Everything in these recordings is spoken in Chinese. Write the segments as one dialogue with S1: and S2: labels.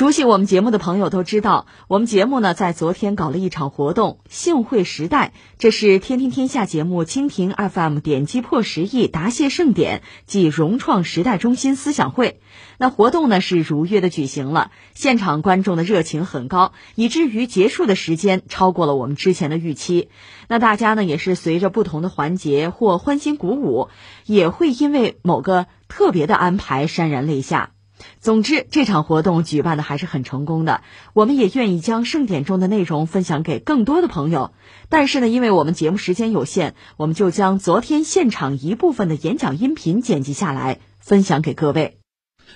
S1: 熟悉我们节目的朋友都知道，我们节目呢在昨天搞了一场活动“幸会时代”，这是天天天下节目蜻蜓 FM 点击破十亿答谢盛典暨融创时代中心思想会。那活动呢是如约的举行了，现场观众的热情很高，以至于结束的时间超过了我们之前的预期。那大家呢也是随着不同的环节或欢欣鼓舞，也会因为某个特别的安排潸然泪下。总之，这场活动举办的还是很成功的。我们也愿意将盛典中的内容分享给更多的朋友。但是呢，因为我们节目时间有限，我们就将昨天现场一部分的演讲音频剪辑下来，分享给各位。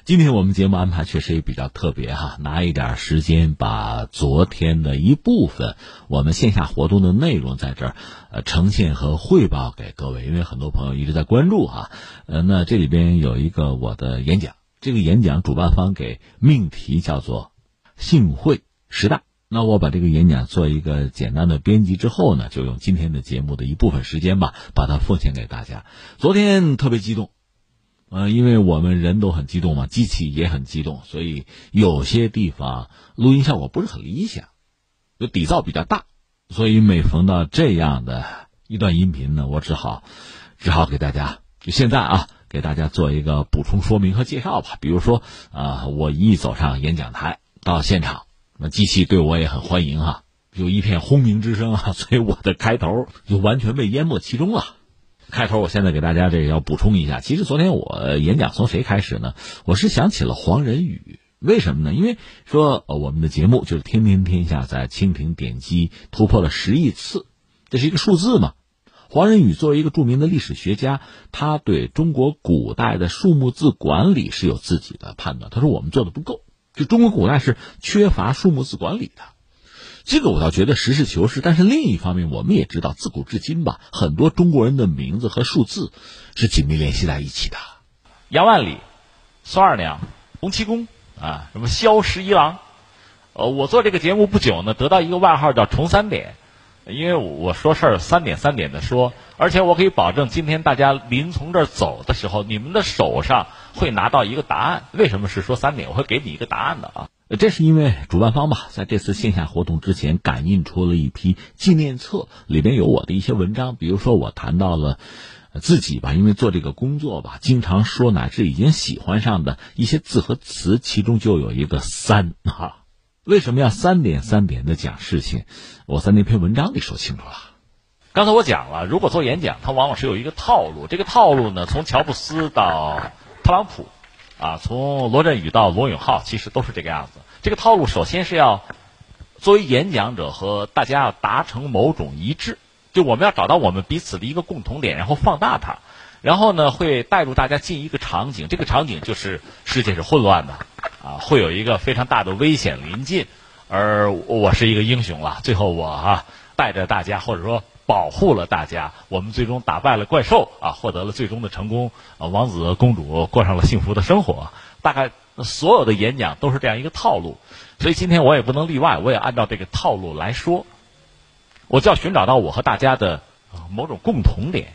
S2: 今天我们节目安排确实也比较特别哈，拿一点时间把昨天的一部分我们线下活动的内容在这儿呃呈现和汇报给各位。因为很多朋友一直在关注哈，呃，那这里边有一个我的演讲。这个演讲主办方给命题叫做“幸会时代”。那我把这个演讲做一个简单的编辑之后呢，就用今天的节目的一部分时间吧，把它奉献给大家。昨天特别激动，呃，因为我们人都很激动嘛，机器也很激动，所以有些地方录音效果不是很理想，就底噪比较大。所以每逢到这样的一段音频呢，我只好只好给大家就现在啊。给大家做一个补充说明和介绍吧。比如说，啊，我一走上演讲台到现场，那机器对我也很欢迎哈，有一片轰鸣之声啊，所以我的开头就完全被淹没其中了。开头我现在给大家这个要补充一下，其实昨天我演讲从谁开始呢？我是想起了黄仁宇，为什么呢？因为说我们的节目就是天天天下在蜻蜓点击突破了十亿次，这是一个数字嘛。黄仁宇作为一个著名的历史学家，他对中国古代的数目字管理是有自己的判断。他说我们做的不够，就中国古代是缺乏数目字管理的。这个我倒觉得实事求是。但是另一方面，我们也知道自古至今吧，很多中国人的名字和数字是紧密联系在一起的。
S3: 杨万里、孙二娘、洪七公啊，什么萧十一郎。呃，我做这个节目不久呢，得到一个外号叫“重三点”。因为我说事儿三点三点的说，而且我可以保证，今天大家临从这儿走的时候，你们的手上会拿到一个答案。为什么是说三点？我会给你一个答案的啊。
S2: 这是因为主办方吧，在这次线下活动之前，赶印出了一批纪念册，里边有我的一些文章。比如说，我谈到了自己吧，因为做这个工作吧，经常说乃至已经喜欢上的一些字和词，其中就有一个三哈。为什么要三点三点的讲事情？我在那篇文章里说清楚了。
S3: 刚才我讲了，如果做演讲，它往往是有一个套路。这个套路呢，从乔布斯到特朗普，啊，从罗振宇到罗永浩，其实都是这个样子。这个套路首先是要作为演讲者和大家要达成某种一致，就我们要找到我们彼此的一个共同点，然后放大它。然后呢，会带入大家进一个场景，这个场景就是世界是混乱的，啊，会有一个非常大的危险临近，而我是一个英雄了。最后我哈带着大家，或者说保护了大家，我们最终打败了怪兽，啊，获得了最终的成功，啊，王子公主过上了幸福的生活。大概所有的演讲都是这样一个套路，所以今天我也不能例外，我也按照这个套路来说，我就要寻找到我和大家的某种共同点。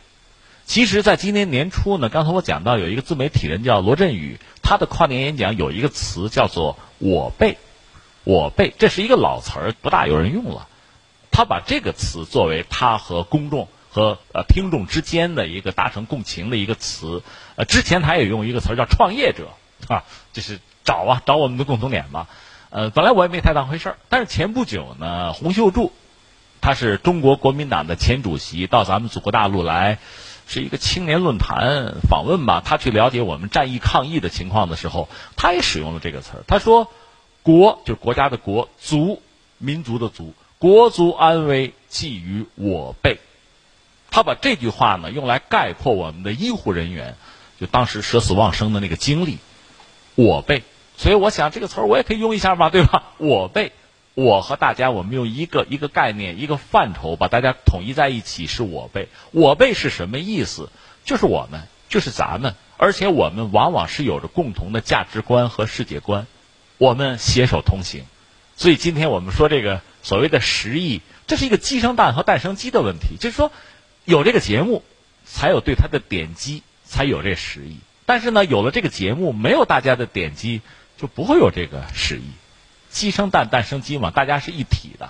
S3: 其实，在今年年初呢，刚才我讲到有一个自媒体人叫罗振宇，他的跨年演讲有一个词叫做“我辈”，我辈，这是一个老词儿，不大有人用了。他把这个词作为他和公众和呃听众之间的一个达成共情的一个词。呃，之前他也用一个词儿叫“创业者”，啊，就是找啊找我们的共同点嘛。呃，本来我也没太当回事儿，但是前不久呢，洪秀柱，他是中国国民党的前主席，到咱们祖国大陆来。是一个青年论坛访问吧，他去了解我们战役抗疫的情况的时候，他也使用了这个词儿。他说：“国就是国家的国，族民族的族，国族安危寄于我辈。”他把这句话呢用来概括我们的医护人员，就当时舍死忘生的那个经历。我辈，所以我想这个词儿我也可以用一下嘛，对吧？我辈。我和大家，我们用一个一个概念、一个范畴把大家统一在一起，是我辈。我辈是什么意思？就是我们，就是咱们，而且我们往往是有着共同的价值观和世界观，我们携手同行。所以今天我们说这个所谓的十亿，这是一个鸡生蛋和蛋生鸡的问题。就是说，有这个节目，才有对它的点击，才有这十亿。但是呢，有了这个节目，没有大家的点击，就不会有这个十亿。鸡生蛋，蛋生鸡嘛，大家是一体的。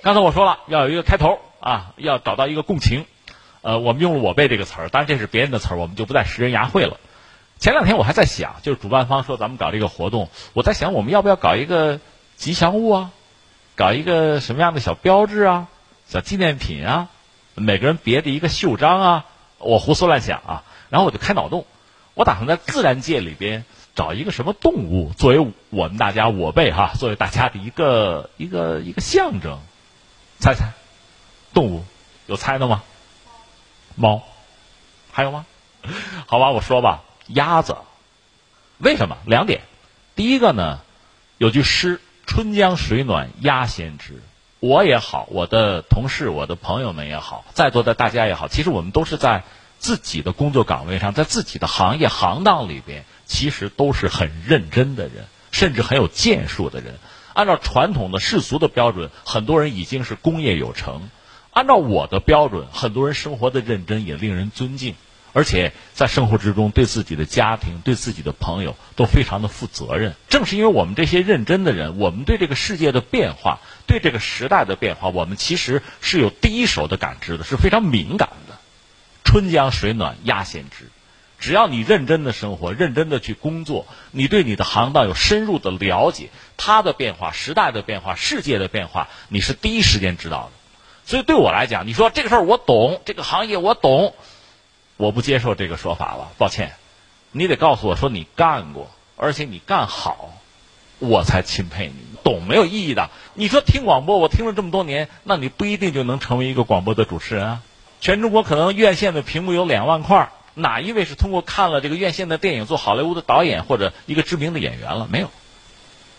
S3: 刚才我说了，要有一个开头啊，要找到一个共情。呃，我们用了“我辈”这个词儿，当然这是别人的词儿，我们就不再拾人牙慧了。前两天我还在想，就是主办方说咱们搞这个活动，我在想我们要不要搞一个吉祥物啊，搞一个什么样的小标志啊，小纪念品啊，每个人别的一个袖章啊，我胡思乱想啊，然后我就开脑洞，我打算在自然界里边找一个什么动物作为我们大家我辈哈，作为大家的一个一个一个象征，猜猜，动物有猜的吗？猫，还有吗？好吧，我说吧。鸭子，为什么？两点，第一个呢，有句诗“春江水暖鸭先知”。我也好，我的同事、我的朋友们也好，在座的大家也好，其实我们都是在自己的工作岗位上，在自己的行业行当里边，其实都是很认真的人，甚至很有建树的人。按照传统的世俗的标准，很多人已经是功业有成；按照我的标准，很多人生活的认真也令人尊敬。而且在生活之中，对自己的家庭、对自己的朋友都非常的负责任。正是因为我们这些认真的人，我们对这个世界的变化、对这个时代的变化，我们其实是有第一手的感知的，是非常敏感的。春江水暖鸭先知，只要你认真的生活、认真的去工作，你对你的行当有深入的了解，它的变化、时代的变化、世界的变化，你是第一时间知道的。所以对我来讲，你说这个事儿我懂，这个行业我懂。我不接受这个说法了，抱歉，你得告诉我说你干过，而且你干好，我才钦佩你。懂没有意义的。你说听广播，我听了这么多年，那你不一定就能成为一个广播的主持人啊。全中国可能院线的屏幕有两万块，哪一位是通过看了这个院线的电影做好莱坞的导演或者一个知名的演员了？没有。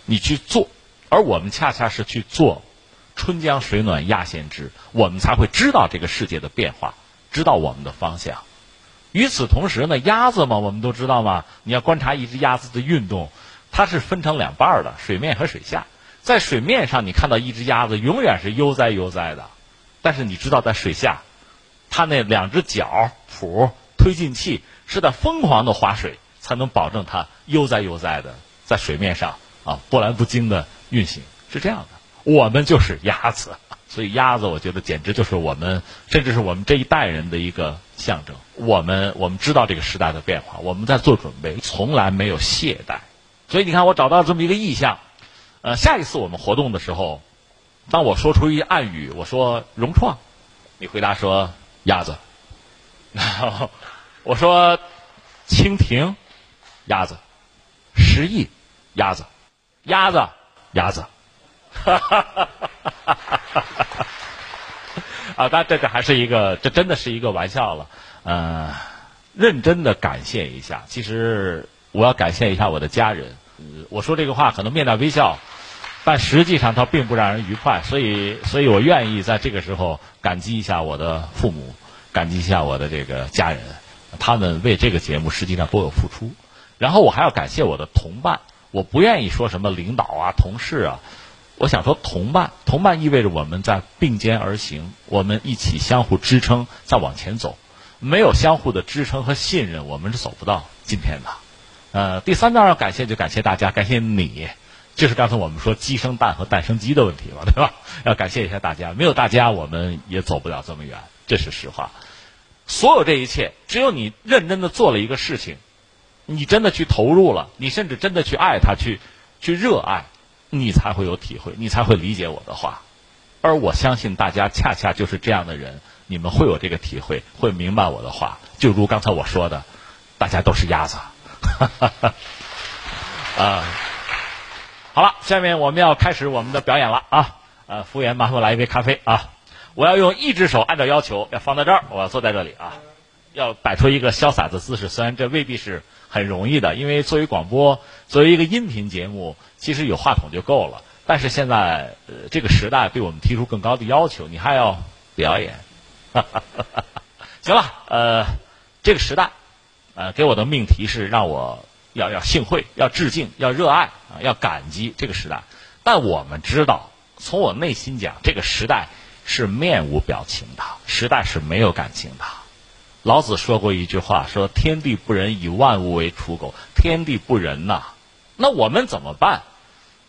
S3: 你去做，而我们恰恰是去做，春江水暖鸭先知，我们才会知道这个世界的变化，知道我们的方向。与此同时呢，鸭子嘛，我们都知道嘛。你要观察一只鸭子的运动，它是分成两半的，水面和水下。在水面上，你看到一只鸭子永远是悠哉悠哉的，但是你知道，在水下，它那两只脚蹼推进器是在疯狂的划水，才能保证它悠哉悠哉的在水面上啊波澜不惊的运行。是这样的，我们就是鸭子。所以鸭子，我觉得简直就是我们，甚至是我们这一代人的一个象征。我们我们知道这个时代的变化，我们在做准备，从来没有懈怠。所以你看，我找到这么一个意象。呃，下一次我们活动的时候，当我说出一暗语，我说“融创”，你回答说“鸭子”。然后我说“蜻蜓”，鸭子；“十亿”，鸭子；“鸭子”，鸭子。哈哈哈哈哈哈！啊，但这个还是一个，这真的是一个玩笑了。呃，认真的感谢一下。其实我要感谢一下我的家人。我说这个话可能面带微笑，但实际上它并不让人愉快。所以，所以我愿意在这个时候感激一下我的父母，感激一下我的这个家人，他们为这个节目实际上都有付出。然后我还要感谢我的同伴。我不愿意说什么领导啊、同事啊。我想说，同伴，同伴意味着我们在并肩而行，我们一起相互支撑，再往前走。没有相互的支撑和信任，我们是走不到今天的。呃，第三段要感谢，就感谢大家，感谢你，就是刚才我们说鸡生蛋和蛋生鸡的问题嘛，对吧？要感谢一下大家，没有大家，我们也走不了这么远，这是实话。所有这一切，只有你认真的做了一个事情，你真的去投入了，你甚至真的去爱他，去去热爱。你才会有体会，你才会理解我的话，而我相信大家恰恰就是这样的人，你们会有这个体会，会明白我的话。就如刚才我说的，大家都是鸭子。啊，好了，下面我们要开始我们的表演了啊！呃，服务员，麻烦来一杯咖啡啊！我要用一只手按照要求要放在这儿，我要坐在这里啊，要摆出一个潇洒的姿势。虽然这未必是很容易的，因为作为广播，作为一个音频节目。其实有话筒就够了，但是现在这个时代对我们提出更高的要求，你还要表演，行了，呃，这个时代，呃给我的命题是让我要要幸会，要致敬，要热爱啊，要感激这个时代。但我们知道，从我内心讲，这个时代是面无表情的，时代是没有感情的。老子说过一句话，说天地不仁，以万物为刍狗。天地不仁呐。那我们怎么办？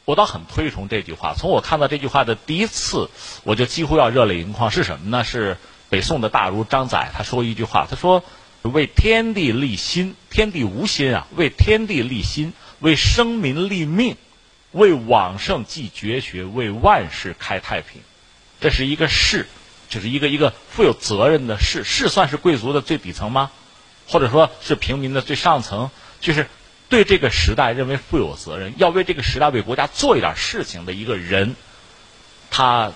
S3: 我倒很推崇这句话。从我看到这句话的第一次，我就几乎要热泪盈眶。是什么呢？是北宋的大儒张载他说一句话，他说：“为天地立心，天地无心啊！为天地立心，为生民立命，为往圣继绝学，为万世开太平。”这是一个士，就是一个一个负有责任的士。士算是贵族的最底层吗？或者说是平民的最上层？就是对这个时代认为负有责任，要为这个时代为国家做一点事情的一个人，他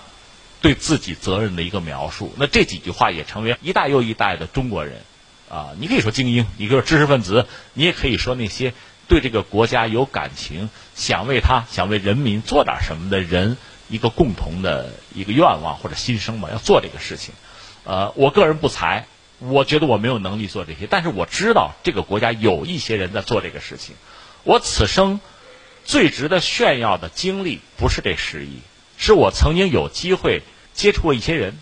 S3: 对自己责任的一个描述。那这几句话也成为一代又一代的中国人啊，你可以说精英，你可以说知识分子，你也可以说那些对这个国家有感情、想为他、想为人民做点什么的人。一个共同的一个愿望或者心声吧，要做这个事情。呃，我个人不才，我觉得我没有能力做这些，但是我知道这个国家有一些人在做这个事情。我此生最值得炫耀的经历不是这十亿，是我曾经有机会接触过一些人，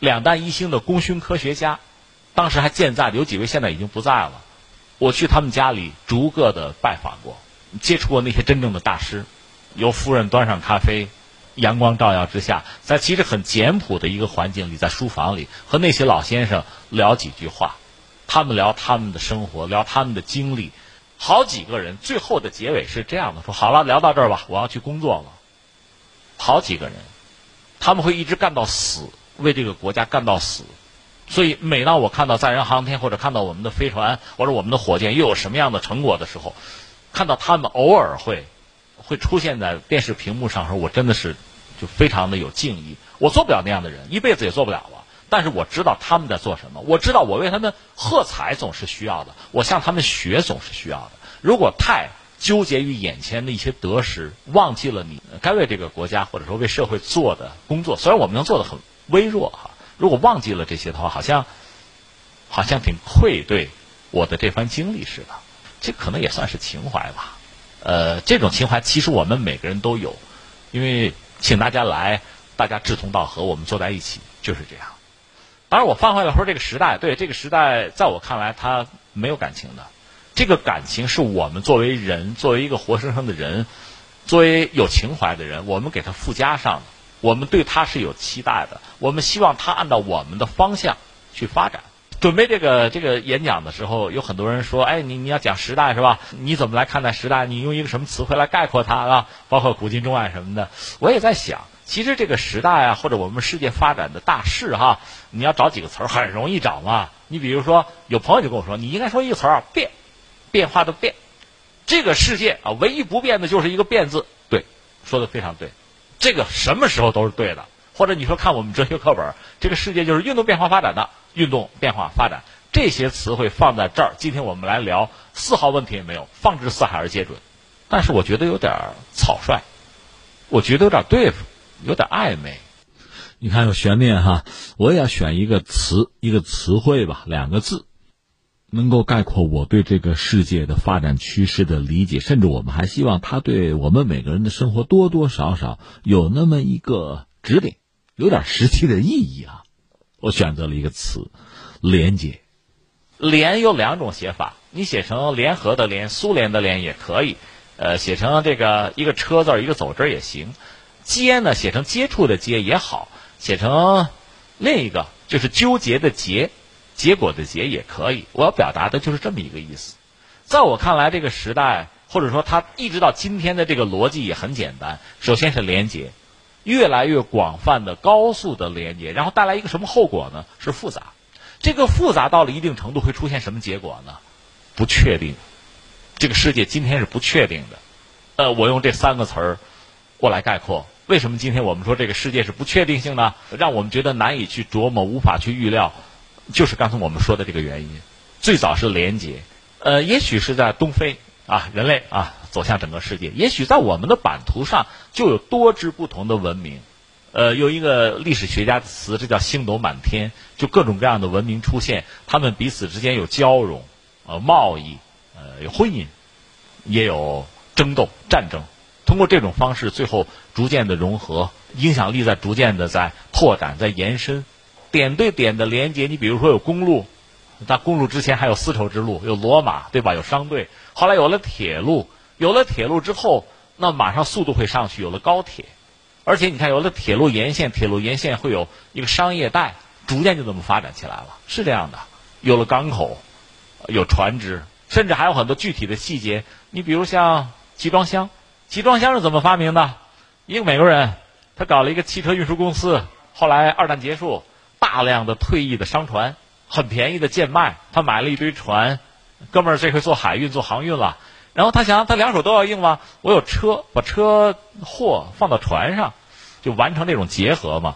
S3: 两弹一星的功勋科学家，当时还健在的有几位现在已经不在了。我去他们家里逐个的拜访过，接触过那些真正的大师，由夫人端上咖啡。阳光照耀之下，在其实很简朴的一个环境里，在书房里和那些老先生聊几句话，他们聊他们的生活，聊他们的经历，好几个人，最后的结尾是这样的：说好了，聊到这儿吧，我要去工作了。好几个人，他们会一直干到死，为这个国家干到死。所以，每当我看到载人航天或者看到我们的飞船或者我们的火箭又有什么样的成果的时候，看到他们偶尔会。会出现在电视屏幕上时候，我真的是就非常的有敬意。我做不了那样的人，一辈子也做不了了。但是我知道他们在做什么，我知道我为他们喝彩总是需要的，我向他们学总是需要的。如果太纠结于眼前的一些得失，忘记了你该为这个国家或者说为社会做的工作，虽然我们能做的很微弱哈，如果忘记了这些的话，好像好像挺愧对我的这番经历似的。这可能也算是情怀吧。呃，这种情怀其实我们每个人都有，因为请大家来，大家志同道合，我们坐在一起就是这样。当然，我翻回来说这个时代，对这个时代，在我看来，它没有感情的。这个感情是我们作为人，作为一个活生生的人，作为有情怀的人，我们给他附加上的。我们对他是有期待的，我们希望他按照我们的方向去发展。准备这个这个演讲的时候，有很多人说：“哎，你你要讲时代是吧？你怎么来看待时代？你用一个什么词汇来概括它啊？包括古今中外什么的。”我也在想，其实这个时代啊，或者我们世界发展的大势哈，你要找几个词儿很容易找嘛。你比如说，有朋友就跟我说：“你应该说一个词儿啊，变，变化的变。这个世界啊，唯一不变的就是一个变字。”对，说的非常对，这个什么时候都是对的。或者你说看我们哲学课本，这个世界就是运动变化发展的。运动变化发展这些词汇放在这儿，今天我们来聊，丝毫问题也没有，放之四海而皆准。但是我觉得有点草率，我觉得有点对付，有点暧昧。
S2: 你看有悬念哈，我也要选一个词，一个词汇吧，两个字，能够概括我对这个世界的发展趋势的理解，甚至我们还希望它对我们每个人的生活多多少少有那么一个指点，有点实际的意义啊。我选择了一个词，连接。
S3: 联有两种写法，你写成联合的联，苏联的联也可以。呃，写成这个一个车字一个走之也行。接呢，写成接触的接也好，写成另一个就是纠结的结，结果的结也可以。我要表达的就是这么一个意思。在我看来，这个时代或者说它一直到今天的这个逻辑也很简单，首先是连接。越来越广泛的高速的连接，然后带来一个什么后果呢？是复杂。这个复杂到了一定程度，会出现什么结果呢？不确定。这个世界今天是不确定的。呃，我用这三个词儿过来概括。为什么今天我们说这个世界是不确定性呢？让我们觉得难以去琢磨、无法去预料，就是刚才我们说的这个原因。最早是连接，呃，也许是在东非啊，人类啊。走向整个世界，也许在我们的版图上就有多支不同的文明。呃，有一个历史学家的词，这叫星斗满天，就各种各样的文明出现，他们彼此之间有交融，呃，贸易，呃，有婚姻，也有争斗、战争。通过这种方式，最后逐渐的融合，影响力在逐渐的在拓展、在延伸，点对点的连接。你比如说有公路，在公路之前还有丝绸之路，有罗马，对吧？有商队，后来有了铁路。有了铁路之后，那马上速度会上去，有了高铁，而且你看有了铁路沿线，铁路沿线会有一个商业带，逐渐就这么发展起来了，是这样的。有了港口，有船只，甚至还有很多具体的细节。你比如像集装箱，集装箱是怎么发明的？一个美国人，他搞了一个汽车运输公司，后来二战结束，大量的退役的商船，很便宜的贱卖，他买了一堆船，哥们儿这回做海运做航运了。然后他想，他两手都要硬吗？我有车，把车货放到船上，就完成这种结合嘛。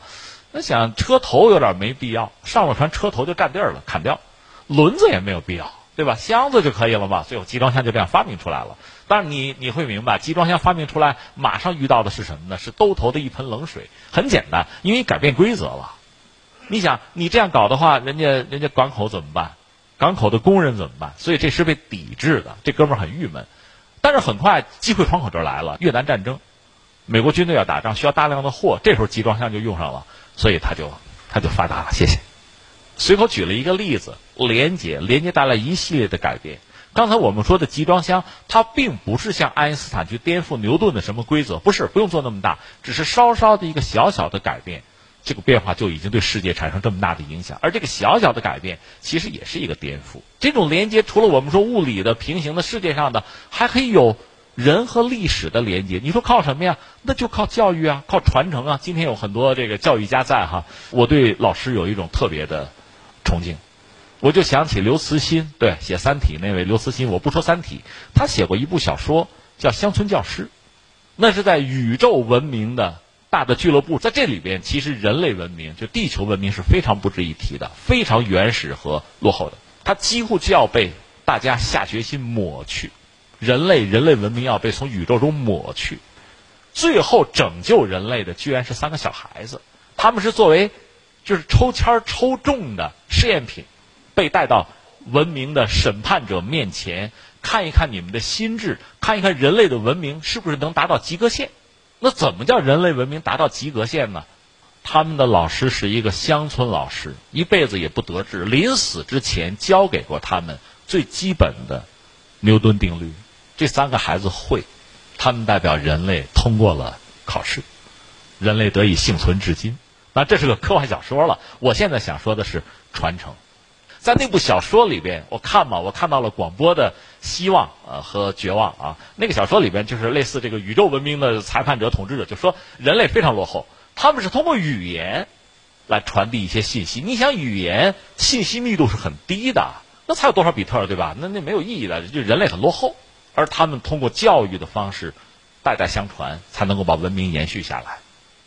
S3: 那想车头有点没必要，上了船车头就占地儿了，砍掉，轮子也没有必要，对吧？箱子就可以了嘛。最后集装箱就这样发明出来了。但是你你会明白，集装箱发明出来，马上遇到的是什么呢？是兜头的一盆冷水。很简单，因为改变规则了。你想，你这样搞的话，人家人家港口怎么办？港口的工人怎么办？所以这是被抵制的。这哥们儿很郁闷，但是很快机会窗口就来了。越南战争，美国军队要打仗，需要大量的货，这时候集装箱就用上了，所以他就他就发达了。谢谢。随口举了一个例子，连接连接带来一系列的改变。刚才我们说的集装箱，它并不是像爱因斯坦去颠覆牛顿的什么规则，不是不用做那么大，只是稍稍的一个小小的改变。这个变化就已经对世界产生这么大的影响，而这个小小的改变其实也是一个颠覆。这种连接除了我们说物理的平行的世界上的，还可以有人和历史的连接。你说靠什么呀？那就靠教育啊，靠传承啊。今天有很多这个教育家在哈，我对老师有一种特别的崇敬。我就想起刘慈欣，对写《三体》那位刘慈欣，我不说《三体》，他写过一部小说叫《乡村教师》，那是在宇宙文明的。大的俱乐部在这里边，其实人类文明就地球文明是非常不值一提的，非常原始和落后的。它几乎就要被大家下决心抹去，人类人类文明要被从宇宙中抹去。最后拯救人类的居然是三个小孩子，他们是作为就是抽签抽中的试验品，被带到文明的审判者面前，看一看你们的心智，看一看人类的文明是不是能达到及格线。那怎么叫人类文明达到及格线呢？他们的老师是一个乡村老师，一辈子也不得志，临死之前教给过他们最基本的牛顿定律。这三个孩子会，他们代表人类通过了考试，人类得以幸存至今。那这是个科幻小说了。我现在想说的是传承。在那部小说里边，我看嘛，我看到了广播的希望呃和绝望啊。那个小说里边就是类似这个宇宙文明的裁判者、统治者，就说人类非常落后，他们是通过语言来传递一些信息。你想，语言信息密度是很低的，那才有多少比特对吧？那那没有意义的，就人类很落后，而他们通过教育的方式代代相传，才能够把文明延续下来。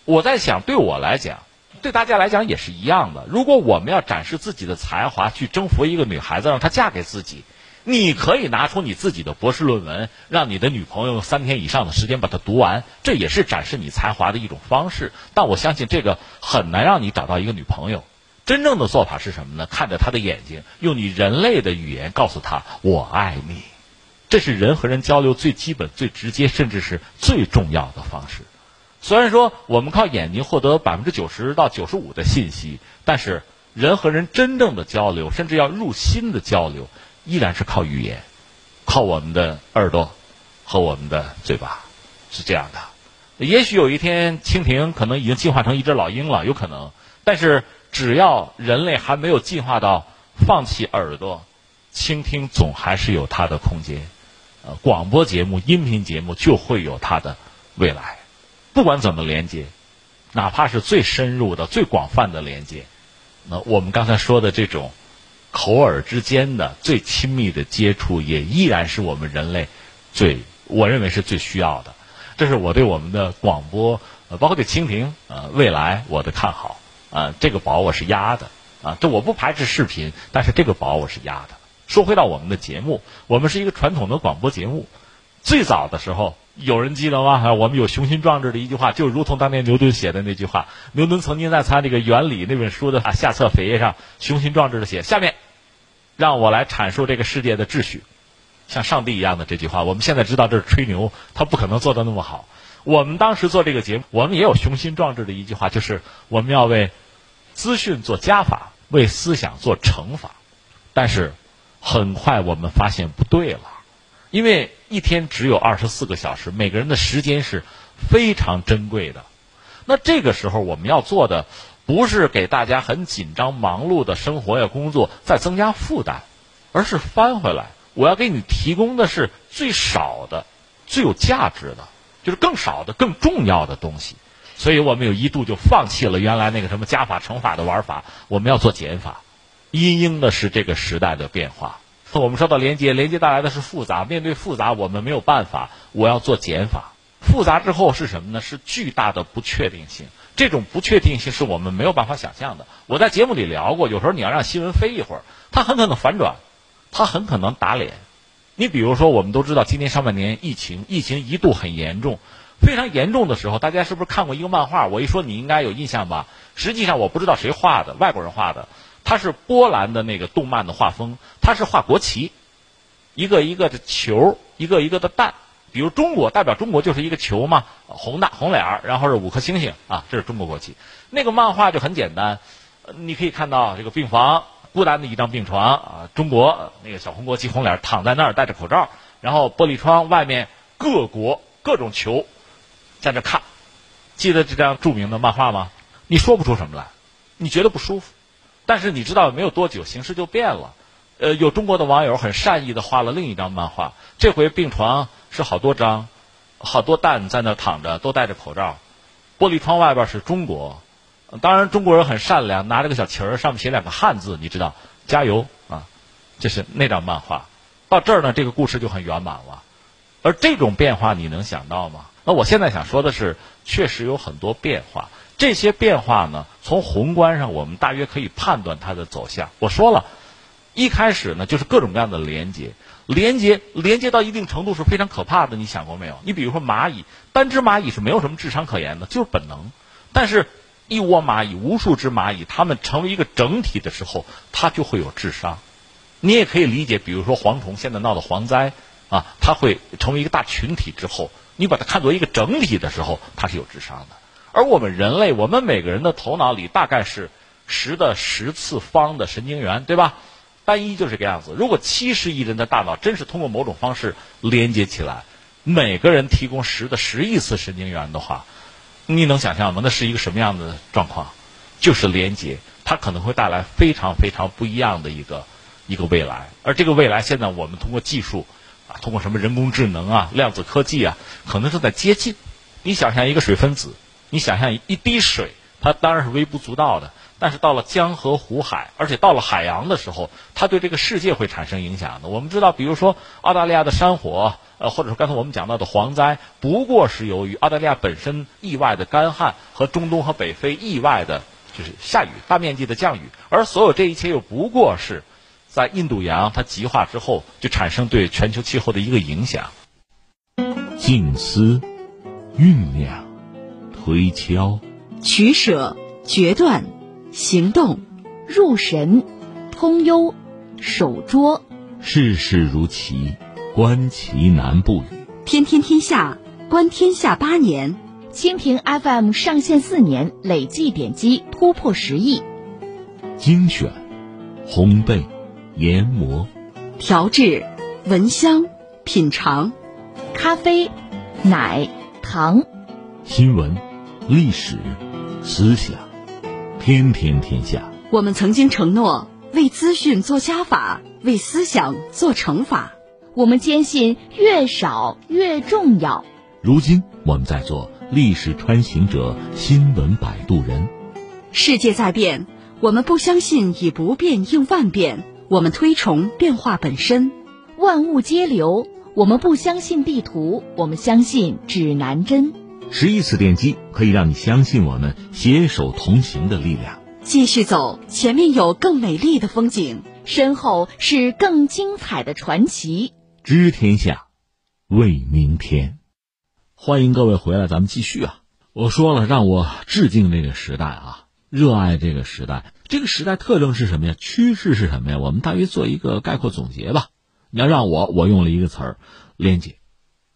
S3: 我在想，对我来讲。对大家来讲也是一样的。如果我们要展示自己的才华去征服一个女孩子，让她嫁给自己，你可以拿出你自己的博士论文，让你的女朋友三天以上的时间把它读完，这也是展示你才华的一种方式。但我相信这个很难让你找到一个女朋友。真正的做法是什么呢？看着她的眼睛，用你人类的语言告诉她“我爱你”，这是人和人交流最基本、最直接，甚至是最重要的方式。虽然说我们靠眼睛获得百分之九十到九十五的信息，但是人和人真正的交流，甚至要入心的交流，依然是靠语言，靠我们的耳朵和我们的嘴巴，是这样的。也许有一天，蜻蜓可能已经进化成一只老鹰了，有可能。但是只要人类还没有进化到放弃耳朵，倾听总还是有它的空间。呃，广播节目、音频节目就会有它的未来。不管怎么连接，哪怕是最深入的、最广泛的连接，那我们刚才说的这种口耳之间的最亲密的接触，也依然是我们人类最我认为是最需要的。这是我对我们的广播，呃，包括对蜻蜓，呃，未来我的看好。啊，这个宝我是压的。啊，这我不排斥视频，但是这个宝我是压的。说回到我们的节目，我们是一个传统的广播节目，最早的时候。有人记得吗？我们有雄心壮志的一句话，就如同当年牛顿写的那句话。牛顿曾经在他这个《原理》那本书的下册扉页上雄心壮志的写：“下面，让我来阐述这个世界的秩序，像上帝一样的这句话。”我们现在知道这是吹牛，他不可能做的那么好。我们当时做这个节目，我们也有雄心壮志的一句话，就是我们要为资讯做加法，为思想做乘法。但是很快我们发现不对了。因为一天只有二十四个小时，每个人的时间是非常珍贵的。那这个时候我们要做的，不是给大家很紧张忙碌的生活呀工作再增加负担，而是翻回来，我要给你提供的是最少的、最有价值的，就是更少的、更重要的东西。所以我们有一度就放弃了原来那个什么加法乘法的玩法，我们要做减法，因应的是这个时代的变化。我们说到连接，连接带来的是复杂，面对复杂，我们没有办法，我要做减法。复杂之后是什么呢？是巨大的不确定性。这种不确定性是我们没有办法想象的。我在节目里聊过，有时候你要让新闻飞一会儿，它很可能反转，它很可能打脸。你比如说，我们都知道今年上半年疫情，疫情一度很严重。非常严重的时候，大家是不是看过一个漫画？我一说你应该有印象吧。实际上我不知道谁画的，外国人画的，它是波兰的那个动漫的画风，它是画国旗，一个一个的球，一个一个的蛋。比如中国代表中国就是一个球嘛，红的红脸儿，然后是五颗星星啊，这是中国国旗。那个漫画就很简单，你可以看到这个病房孤单的一张病床啊，中国那个小红国旗红脸躺在那儿戴着口罩，然后玻璃窗外面各国各种球。在这看，记得这张著名的漫画吗？你说不出什么来，你觉得不舒服，但是你知道没有多久形势就变了。呃，有中国的网友很善意的画了另一张漫画，这回病床是好多张，好多蛋在那躺着，都戴着口罩，玻璃窗外边是中国，当然中国人很善良，拿着个小旗儿，上面写两个汉字，你知道，加油啊！这是那张漫画，到这儿呢，这个故事就很圆满了。而这种变化你能想到吗？那我现在想说的是，确实有很多变化。这些变化呢，从宏观上我们大约可以判断它的走向。我说了，一开始呢就是各种各样的连接，连接连接到一定程度是非常可怕的。你想过没有？你比如说蚂蚁，单只蚂蚁是没有什么智商可言的，就是本能。但是，一窝蚂蚁，无数只蚂蚁，它们成为一个整体的时候，它就会有智商。你也可以理解，比如说蝗虫现在闹的蝗灾啊，它会成为一个大群体之后。你把它看作一个整体的时候，它是有智商的。而我们人类，我们每个人的头脑里大概是十的十次方的神经元，对吧？单一就是这个样子。如果七十亿人的大脑真是通过某种方式连接起来，每个人提供十的十亿次神经元的话，你能想象吗？那是一个什么样的状况？就是连接，它可能会带来非常非常不一样的一个一个未来。而这个未来，现在我们通过技术啊。通过什么人工智能啊、量子科技啊，可能正在接近。你想象一个水分子，你想象一滴水，它当然是微不足道的。但是到了江河湖海，而且到了海洋的时候，它对这个世界会产生影响的。我们知道，比如说澳大利亚的山火，呃，或者说刚才我们讲到的蝗灾，不过是由于澳大利亚本身意外的干旱和中东和北非意外的就是下雨、大面积的降雨，而所有这一切又不过是。在印度洋它极化之后，就产生对全球气候的一个影响。
S2: 静思、酝酿、推敲、
S1: 取舍、决断、行动、
S4: 入神、通幽、守拙。
S2: 世事如棋，观棋难不语。
S1: 天天天下，观天下八年。
S4: 蜻蜓 FM 上线四年，累计点击突破十亿。
S2: 精选，烘焙。研磨、
S1: 调制、闻香、品尝，
S4: 咖啡、奶、糖，
S2: 新闻、历史、思想，天天天下。
S1: 我们曾经承诺为资讯做加法，为思想做乘法。
S4: 我们坚信越少越重要。
S2: 如今我们在做历史穿行者，新闻摆渡人。
S1: 世界在变，我们不相信以不变应万变。我们推崇变化本身，
S4: 万物皆流。我们不相信地图，我们相信指南针。
S2: 十亿次点击可以让你相信我们携手同行的力量。
S1: 继续走，前面有更美丽的风景，
S4: 身后是更精彩的传奇。
S2: 知天下，为明天。欢迎各位回来，咱们继续啊！我说了，让我致敬这个时代啊，热爱这个时代。这个时代特征是什么呀？趋势是什么呀？我们大约做一个概括总结吧。你要让我，我用了一个词儿，连接，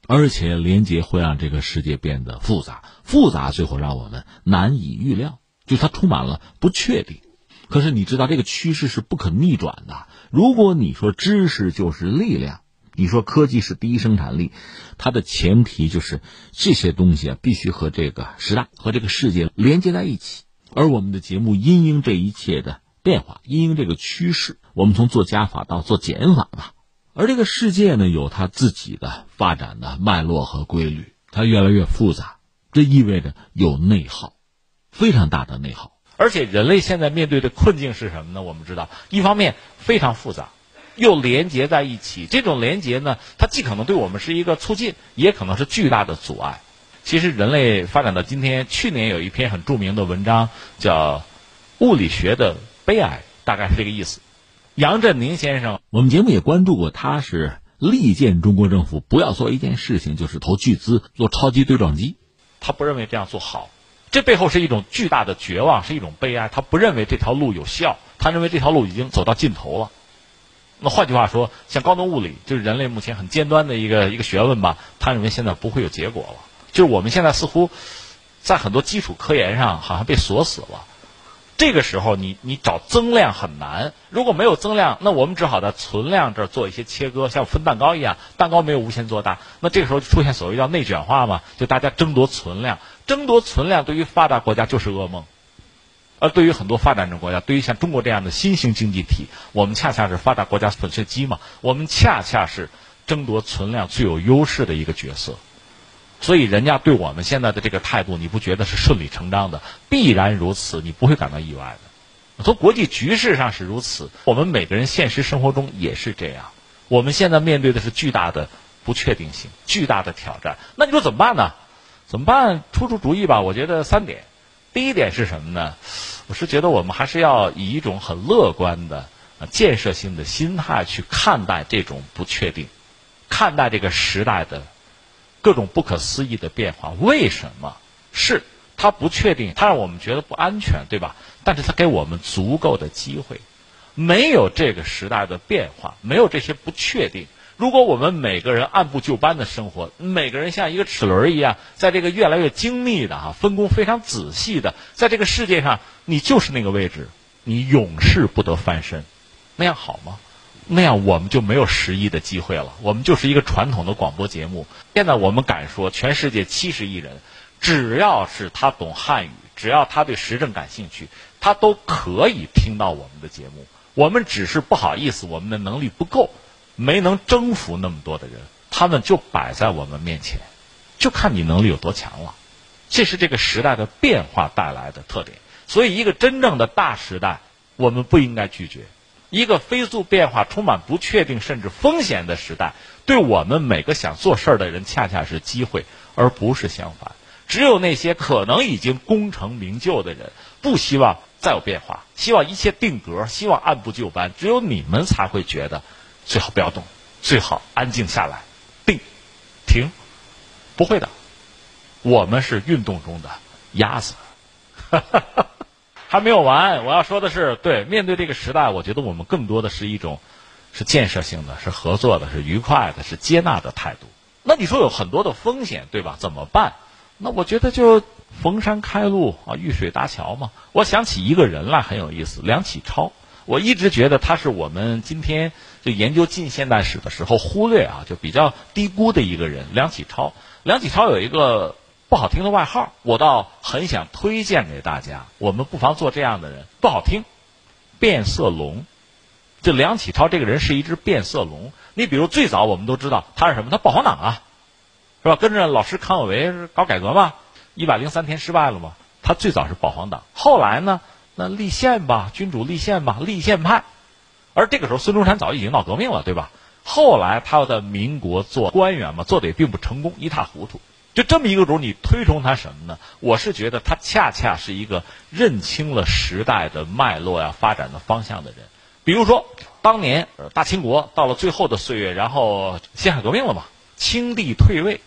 S2: 而且连接会让这个世界变得复杂，复杂最后让我们难以预料，就它充满了不确定。可是你知道，这个趋势是不可逆转的。如果你说知识就是力量，你说科技是第一生产力，它的前提就是这些东西啊必须和这个时代和这个世界连接在一起。而我们的节目因应这一切的变化，因应这个趋势，我们从做加法到做减法吧。而这个世界呢，有它自己的发展的脉络和规律，它越来越复杂，这意味着有内耗，非常大的内耗。
S3: 而且人类现在面对的困境是什么呢？我们知道，一方面非常复杂。又连接在一起，这种连接呢，它既可能对我们是一个促进，也可能是巨大的阻碍。其实人类发展到今天，去年有一篇很著名的文章叫《物理学的悲哀》，大概是这个意思。杨振宁先生，
S2: 我们节目也关注过，他是力荐中国政府不要做一件事情，就是投巨资做超级对撞机。
S3: 他不认为这样做好，这背后是一种巨大的绝望，是一种悲哀。他不认为这条路有效，他认为这条路已经走到尽头了。那换句话说，像高能物理，就是人类目前很尖端的一个一个学问吧。他认为现在不会有结果了，就是我们现在似乎在很多基础科研上好像被锁死了。这个时候，你你找增量很难。如果没有增量，那我们只好在存量这儿做一些切割，像分蛋糕一样，蛋糕没有无限做大。那这个时候就出现所谓叫内卷化嘛，就大家争夺存量，争夺存量对于发达国家就是噩梦。而对于很多发展中国家，对于像中国这样的新兴经济体，我们恰恰是发达国家粉碎机嘛。我们恰恰是争夺存量最有优势的一个角色，所以人家对我们现在的这个态度，你不觉得是顺理成章的？必然如此，你不会感到意外的。从国际局势上是如此，我们每个人现实生活中也是这样。我们现在面对的是巨大的不确定性，巨大的挑战。那你说怎么办呢？怎么办？出出主意吧。我觉得三点。第一点是什么呢？我是觉得我们还是要以一种很乐观的、建设性的心态去看待这种不确定，看待这个时代的各种不可思议的变化。为什么？是它不确定，它让我们觉得不安全，对吧？但是它给我们足够的机会。没有这个时代的变化，没有这些不确定。如果我们每个人按部就班的生活，每个人像一个齿轮一样，在这个越来越精密的哈分工非常仔细的，在这个世界上，你就是那个位置，你永世不得翻身，那样好吗？那样我们就没有十亿的机会了，我们就是一个传统的广播节目。现在我们敢说，全世界七十亿人，只要是他懂汉语，只要他对时政感兴趣，他都可以听到我们的节目。我们只是不好意思，我们的能力不够。没能征服那么多的人，他们就摆在我们面前，就看你能力有多强了。这是这个时代的变化带来的特点。所以，一个真正的大时代，我们不应该拒绝；一个飞速变化、充满不确定甚至风险的时代，对我们每个想做事儿的人，恰恰是机会，而不是相反。只有那些可能已经功成名就的人，不希望再有变化，希望一切定格，希望按部就班。只有你们才会觉得。最好不要动，最好安静下来，定，停，不会的，我们是运动中的鸭子，哈哈哈还没有完。我要说的是，对，面对这个时代，我觉得我们更多的是一种是建设性的，是合作的，是愉快的，是接纳的态度。那你说有很多的风险，对吧？怎么办？那我觉得就逢山开路啊，遇水搭桥嘛。我想起一个人来，很有意思，梁启超。我一直觉得他是我们今天就研究近现代史的时候忽略啊，就比较低估的一个人，梁启超。梁启超有一个不好听的外号，我倒很想推荐给大家。我们不妨做这样的人，不好听，变色龙。这梁启超这个人是一只变色龙。你比如最早我们都知道他是什么？他保皇党啊，是吧？跟着老师康有为搞改革嘛，一百零三天失败了嘛。他最早是保皇党，后来呢？那立宪吧，君主立宪吧，立宪派。而这个时候，孙中山早已经闹革命了，对吧？后来他要在民国做官员嘛，做的也并不成功，一塌糊涂。就这么一个主，你推崇他什么呢？我是觉得他恰恰是一个认清了时代的脉络呀、发展的方向的人。比如说，当年大清国到了最后的岁月，然后辛亥革命了嘛，清帝退位。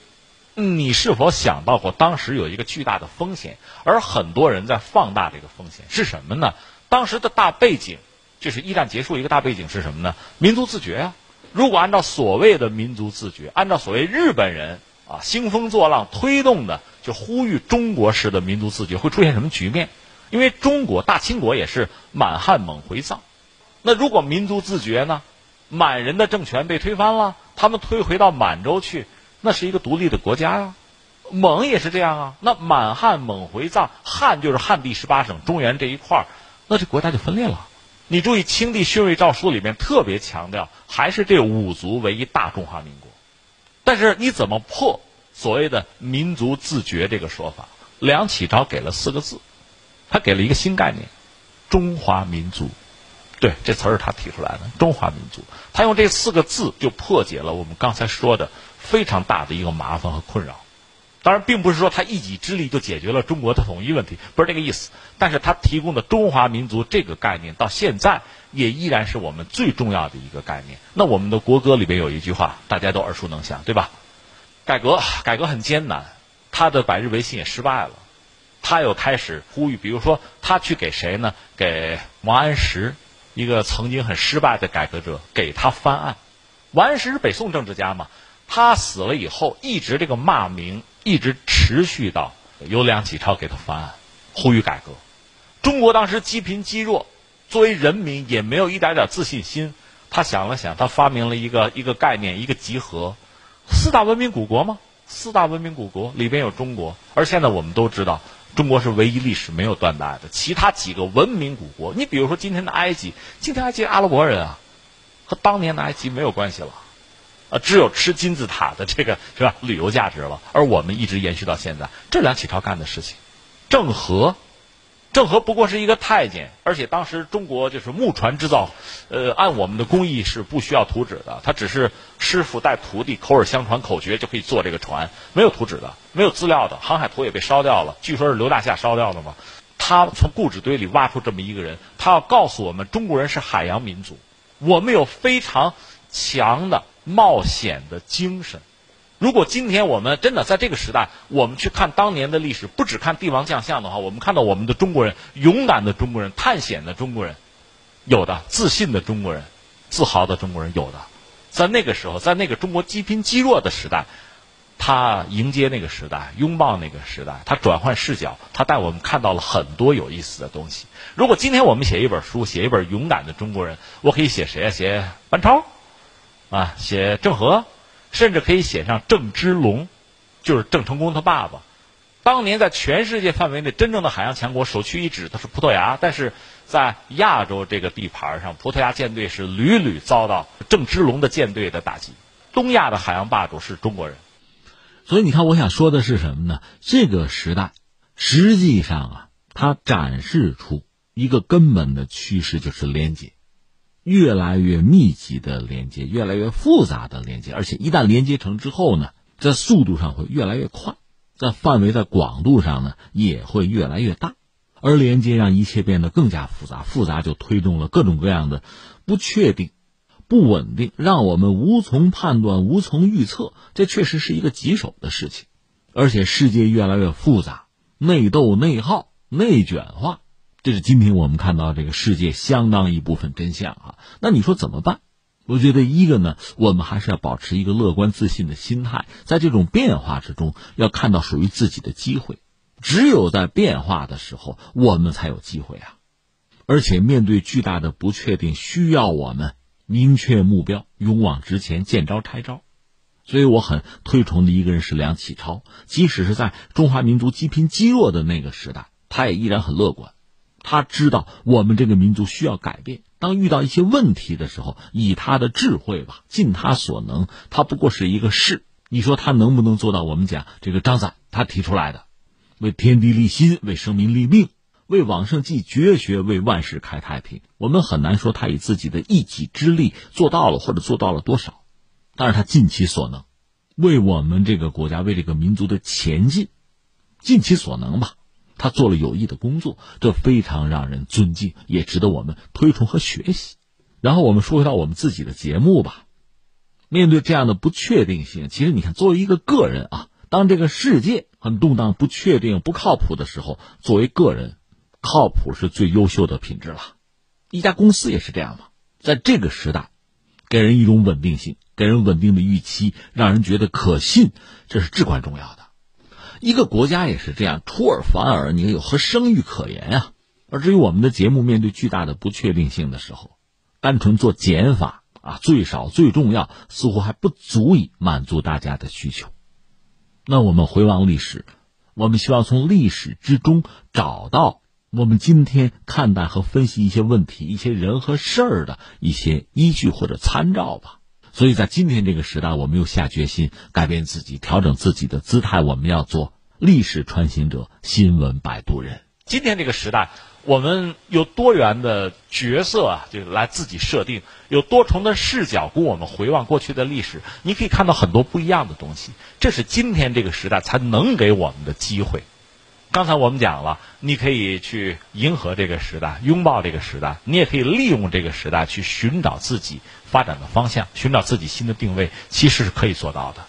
S3: 你是否想到过当时有一个巨大的风险，而很多人在放大这个风险是什么呢？当时的大背景就是一战结束，一个大背景是什么呢？民族自觉啊！如果按照所谓的民族自觉，按照所谓日本人啊兴风作浪推动的，就呼吁中国式的民族自觉，会出现什么局面？因为中国大清国也是满汉蒙回藏，那如果民族自觉呢？满人的政权被推翻了。他们退回到满洲去，那是一个独立的国家呀。蒙也是这样啊。那满汉蒙回藏，汉就是汉地十八省中原这一块儿，那这国家就分裂了。你注意，清帝训位诏书里面特别强调，还是这五族为一大中华民国。但是你怎么破所谓的民族自觉这个说法？梁启超给了四个字，他给了一个新概念：中华民族。对，这词儿是他提出来的。中华民族，他用这四个字就破解了我们刚才说的非常大的一个麻烦和困扰。当然，并不是说他一己之力就解决了中国的统一问题，不是这个意思。但是他提供的中华民族这个概念，到现在也依然是我们最重要的一个概念。那我们的国歌里边有一句话，大家都耳熟能详，对吧？改革，改革很艰难，他的百日维新也失败了。他又开始呼吁，比如说，他去给谁呢？给王安石。一个曾经很失败的改革者给他翻案，王安石是北宋政治家嘛？他死了以后，一直这个骂名一直持续到由梁启超给他翻案，呼吁改革。中国当时积贫积弱，作为人民也没有一点点自信心。他想了想，他发明了一个一个概念，一个集合，四大文明古国吗？四大文明古国里边有中国，而现在我们都知道。中国是唯一历史没有断代的，其他几个文明古国，你比如说今天的埃及，今天埃及阿拉伯人啊，和当年的埃及没有关系了，啊，只有吃金字塔的这个 是吧旅游价值了，而我们一直延续到现在，这梁启超干的事情，郑和。郑和不过是一个太监，而且当时中国就是木船制造，呃，按我们的工艺是不需要图纸的，他只是师傅带徒弟口耳相传口诀就可以做这个船，没有图纸的，没有资料的，航海图也被烧掉了，据说是刘大夏烧掉的嘛。他从故纸堆里挖出这么一个人，他要告诉我们中国人是海洋民族，我们有非常强的冒险的精神。如果今天我们真的在这个时代，我们去看当年的历史，不只看帝王将相的话，我们看到我们的中国人，勇敢的中国人，探险的中国人，有的自信的中国人，自豪的中国人有的，在那个时候，在那个中国积贫积弱的时代，他迎接那个时代，拥抱那个时代，他转换视角，他带我们看到了很多有意思的东西。如果今天我们写一本书，写一本勇敢的中国人，我可以写谁啊？写班超，啊，写郑和。甚至可以写上郑芝龙，就是郑成功他爸爸。当年在全世界范围内，真正的海洋强国首屈一指的是葡萄牙，但是在亚洲这个地盘上，葡萄牙舰队是屡屡遭到郑芝龙的舰队的打击。东亚的海洋霸主是中国人，
S2: 所以你看，我想说的是什么呢？这个时代实际上啊，它展示出一个根本的趋势，就是连接。越来越密集的连接，越来越复杂的连接，而且一旦连接成之后呢，在速度上会越来越快，在范围在广度上呢也会越来越大，而连接让一切变得更加复杂，复杂就推动了各种各样的不确定、不稳定，让我们无从判断、无从预测。这确实是一个棘手的事情，而且世界越来越复杂，内斗、内耗、内卷化。这是今天我们看到这个世界相当一部分真相啊。那你说怎么办？我觉得一个呢，我们还是要保持一个乐观自信的心态，在这种变化之中，要看到属于自己的机会。只有在变化的时候，我们才有机会啊。而且面对巨大的不确定，需要我们明确目标，勇往直前，见招拆招。所以我很推崇的一个人是梁启超，即使是在中华民族积贫积弱的那个时代，他也依然很乐观。他知道我们这个民族需要改变。当遇到一些问题的时候，以他的智慧吧，尽他所能，他不过是一个士。你说他能不能做到？我们讲这个张载他提出来的，为天地立心，为生民立命，为往圣继绝学，为万世开太平。我们很难说他以自己的一己之力做到了，或者做到了多少。但是他尽其所能，为我们这个国家，为这个民族的前进，尽其所能吧。他做了有益的工作，这非常让人尊敬，也值得我们推崇和学习。然后我们说回到我们自己的节目吧。面对这样的不确定性，其实你看，作为一个个人啊，当这个世界很动荡、不确定、不靠谱的时候，作为个人，靠谱是最优秀的品质了。一家公司也是这样嘛，在这个时代，给人一种稳定性，给人稳定的预期，让人觉得可信，这是至关重要的。一个国家也是这样，出尔反尔，你有何声誉可言啊？而至于我们的节目，面对巨大的不确定性的时候，单纯做减法，啊，最少最重要，似乎还不足以满足大家的需求。那我们回望历史，我们希望从历史之中找到我们今天看待和分析一些问题、一些人和事儿的一些依据或者参照吧。所以在今天这个时代，我们又下决心改变自己，调整自己的姿态。我们要做历史穿行者，新闻摆渡人。
S3: 今天这个时代。我们有多元的角色啊，就来自己设定，有多重的视角供我们回望过去的历史。你可以看到很多不一样的东西，这是今天这个时代才能给我们的机会。刚才我们讲了，你可以去迎合这个时代，拥抱这个时代，你也可以利用这个时代去寻找自己发展的方向，寻找自己新的定位，其实是可以做到的。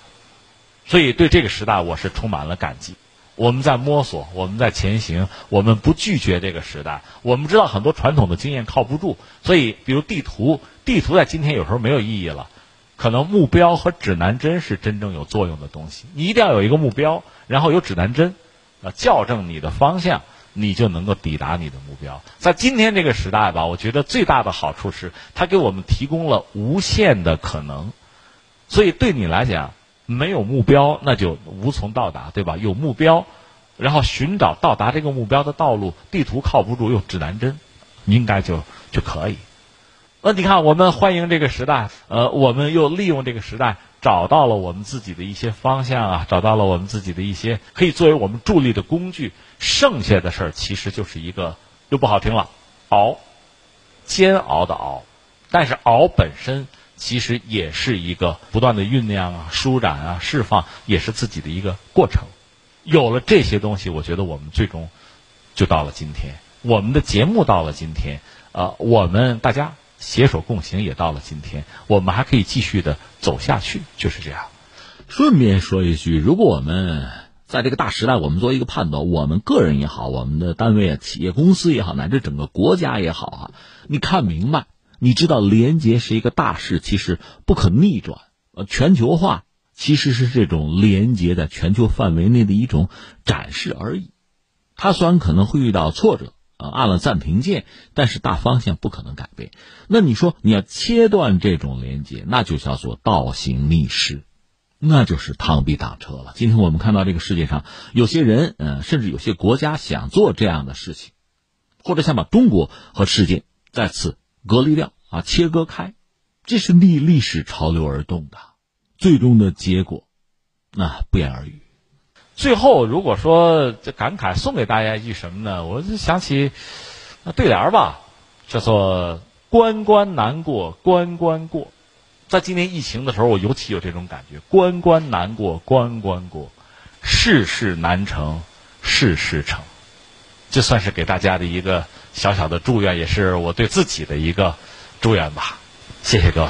S3: 所以对这个时代，我是充满了感激。我们在摸索，我们在前行，我们不拒绝这个时代。我们知道很多传统的经验靠不住，所以比如地图，地图在今天有时候没有意义了。可能目标和指南针是真正有作用的东西。你一定要有一个目标，然后有指南针，啊，校正你的方向，你就能够抵达你的目标。在今天这个时代吧，我觉得最大的好处是它给我们提供了无限的可能，所以对你来讲。没有目标，那就无从到达，对吧？有目标，然后寻找到达这个目标的道路。地图靠不住，用指南针，应该就就可以。那你看，我们欢迎这个时代，呃，我们又利用这个时代，找到了我们自己的一些方向啊，找到了我们自己的一些可以作为我们助力的工具。剩下的事儿其实就是一个又不好听了，熬，煎熬的熬，但是熬本身。其实也是一个不断的酝酿啊、舒展啊、释放，也是自己的一个过程。有了这些东西，我觉得我们最终就到了今天。我们的节目到了今天，呃，我们大家携手共行也到了今天。我们还可以继续的走下去，就是这样。
S2: 顺便说一句，如果我们在这个大时代，我们做一个判断，我们个人也好，我们的单位啊、企业公司也好，乃至整个国家也好啊，你看明白。你知道，连接是一个大势，其实不可逆转。呃，全球化其实是这种连接在全球范围内的一种展示而已。它虽然可能会遇到挫折，啊，按了暂停键，但是大方向不可能改变。那你说你要切断这种连接，那就叫做倒行逆施，那就是螳臂挡车了。今天我们看到这个世界上有些人，嗯，甚至有些国家想做这样的事情，或者想把中国和世界再次。隔离掉啊，切割开，这是逆历史潮流而动的，最终的结果，那不言而喻。
S3: 最后，如果说这感慨送给大家一句什么呢？我就想起那对联吧，叫做“关关难过关关过”。在今年疫情的时候，我尤其有这种感觉：“关关难过关关过，事事难成事事成。”这算是给大家的一个。小小的祝愿，也是我对自己的一个祝愿吧。谢谢各位。